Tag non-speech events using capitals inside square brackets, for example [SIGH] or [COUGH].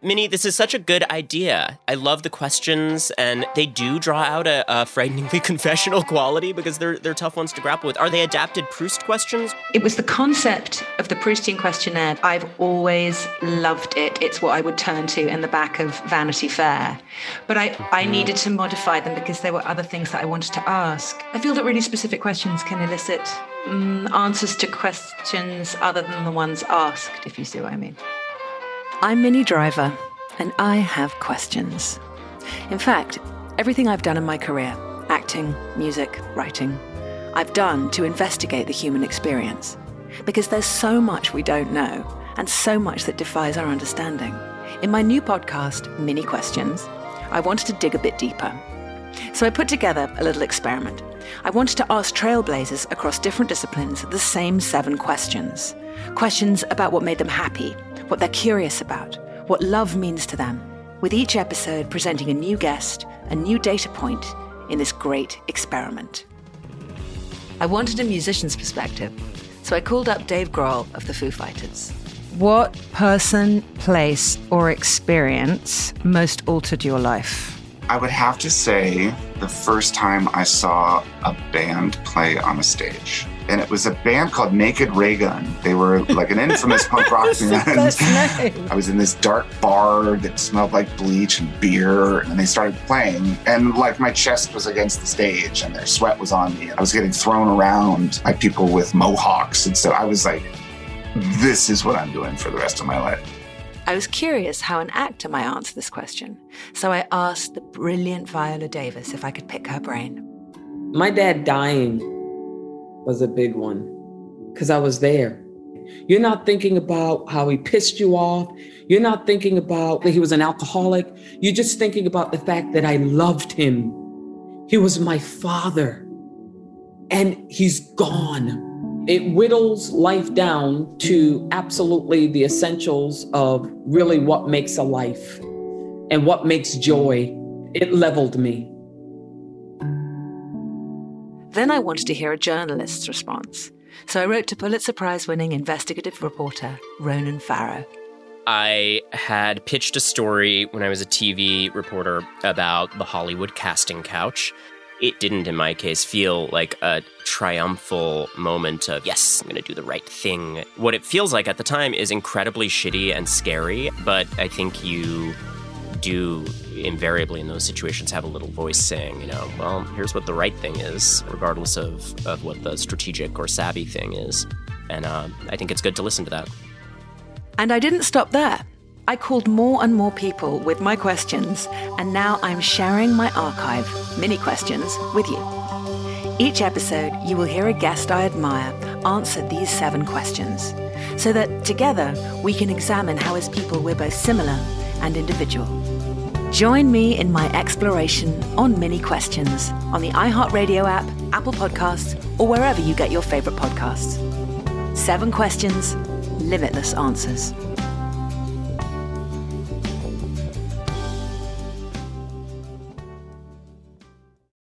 Minnie, this is such a good idea. I love the questions, and they do draw out a, a, frighteningly [LAUGHS] confessional quality because they're they're tough ones to grapple with. Are they adapted Proust questions? It was the concept of the Proustian questionnaire. I've always loved it. It's what I would turn to in the back of Vanity Fair. But I, I mm-hmm. needed to modify them because there were other things that I wanted to ask. I feel that really specific questions can elicit um, answers to questions other than the ones asked, if you see what I mean. I'm Minnie Driver, and I have questions. In fact, everything I've done in my career acting, music, writing I've done to investigate the human experience. Because there's so much we don't know, and so much that defies our understanding. In my new podcast, Minnie Questions, I wanted to dig a bit deeper. So I put together a little experiment. I wanted to ask trailblazers across different disciplines the same seven questions. Questions about what made them happy, what they're curious about, what love means to them, with each episode presenting a new guest, a new data point in this great experiment. I wanted a musician's perspective, so I called up Dave Grohl of the Foo Fighters. What person, place, or experience most altered your life? I would have to say the first time I saw a band play on a stage. And it was a band called Naked Raygun. They were like an infamous punk [LAUGHS] rock band. I was in this dark bar that smelled like bleach and beer, and they started playing. And like my chest was against the stage, and their sweat was on me. I was getting thrown around by people with mohawks. And so I was like, this is what I'm doing for the rest of my life. I was curious how an actor might answer this question, so I asked the brilliant Viola Davis if I could pick her brain. My dad dying was a big one because I was there. You're not thinking about how he pissed you off. You're not thinking about that he was an alcoholic. You're just thinking about the fact that I loved him. He was my father, and he's gone it whittles life down to absolutely the essentials of really what makes a life and what makes joy. It leveled me. Then I wanted to hear a journalist's response. So I wrote to Pulitzer Prize winning investigative reporter Ronan Farrow. I had pitched a story when I was a TV reporter about the Hollywood casting couch it didn't, in my case, feel like a triumphal moment of, yes, I'm going to do the right thing. What it feels like at the time is incredibly shitty and scary, but I think you do invariably in those situations have a little voice saying, you know, well, here's what the right thing is, regardless of, of what the strategic or savvy thing is. And uh, I think it's good to listen to that. And I didn't stop there. I called more and more people with my questions, and now I'm sharing my archive, Minnie questions, with you. Each episode, you will hear a guest I admire answer these seven questions, so that together we can examine how, as people, we're both similar and individual. Join me in my exploration on Minnie questions on the iHeartRadio app, Apple Podcasts, or wherever you get your favorite podcasts. Seven questions, limitless answers.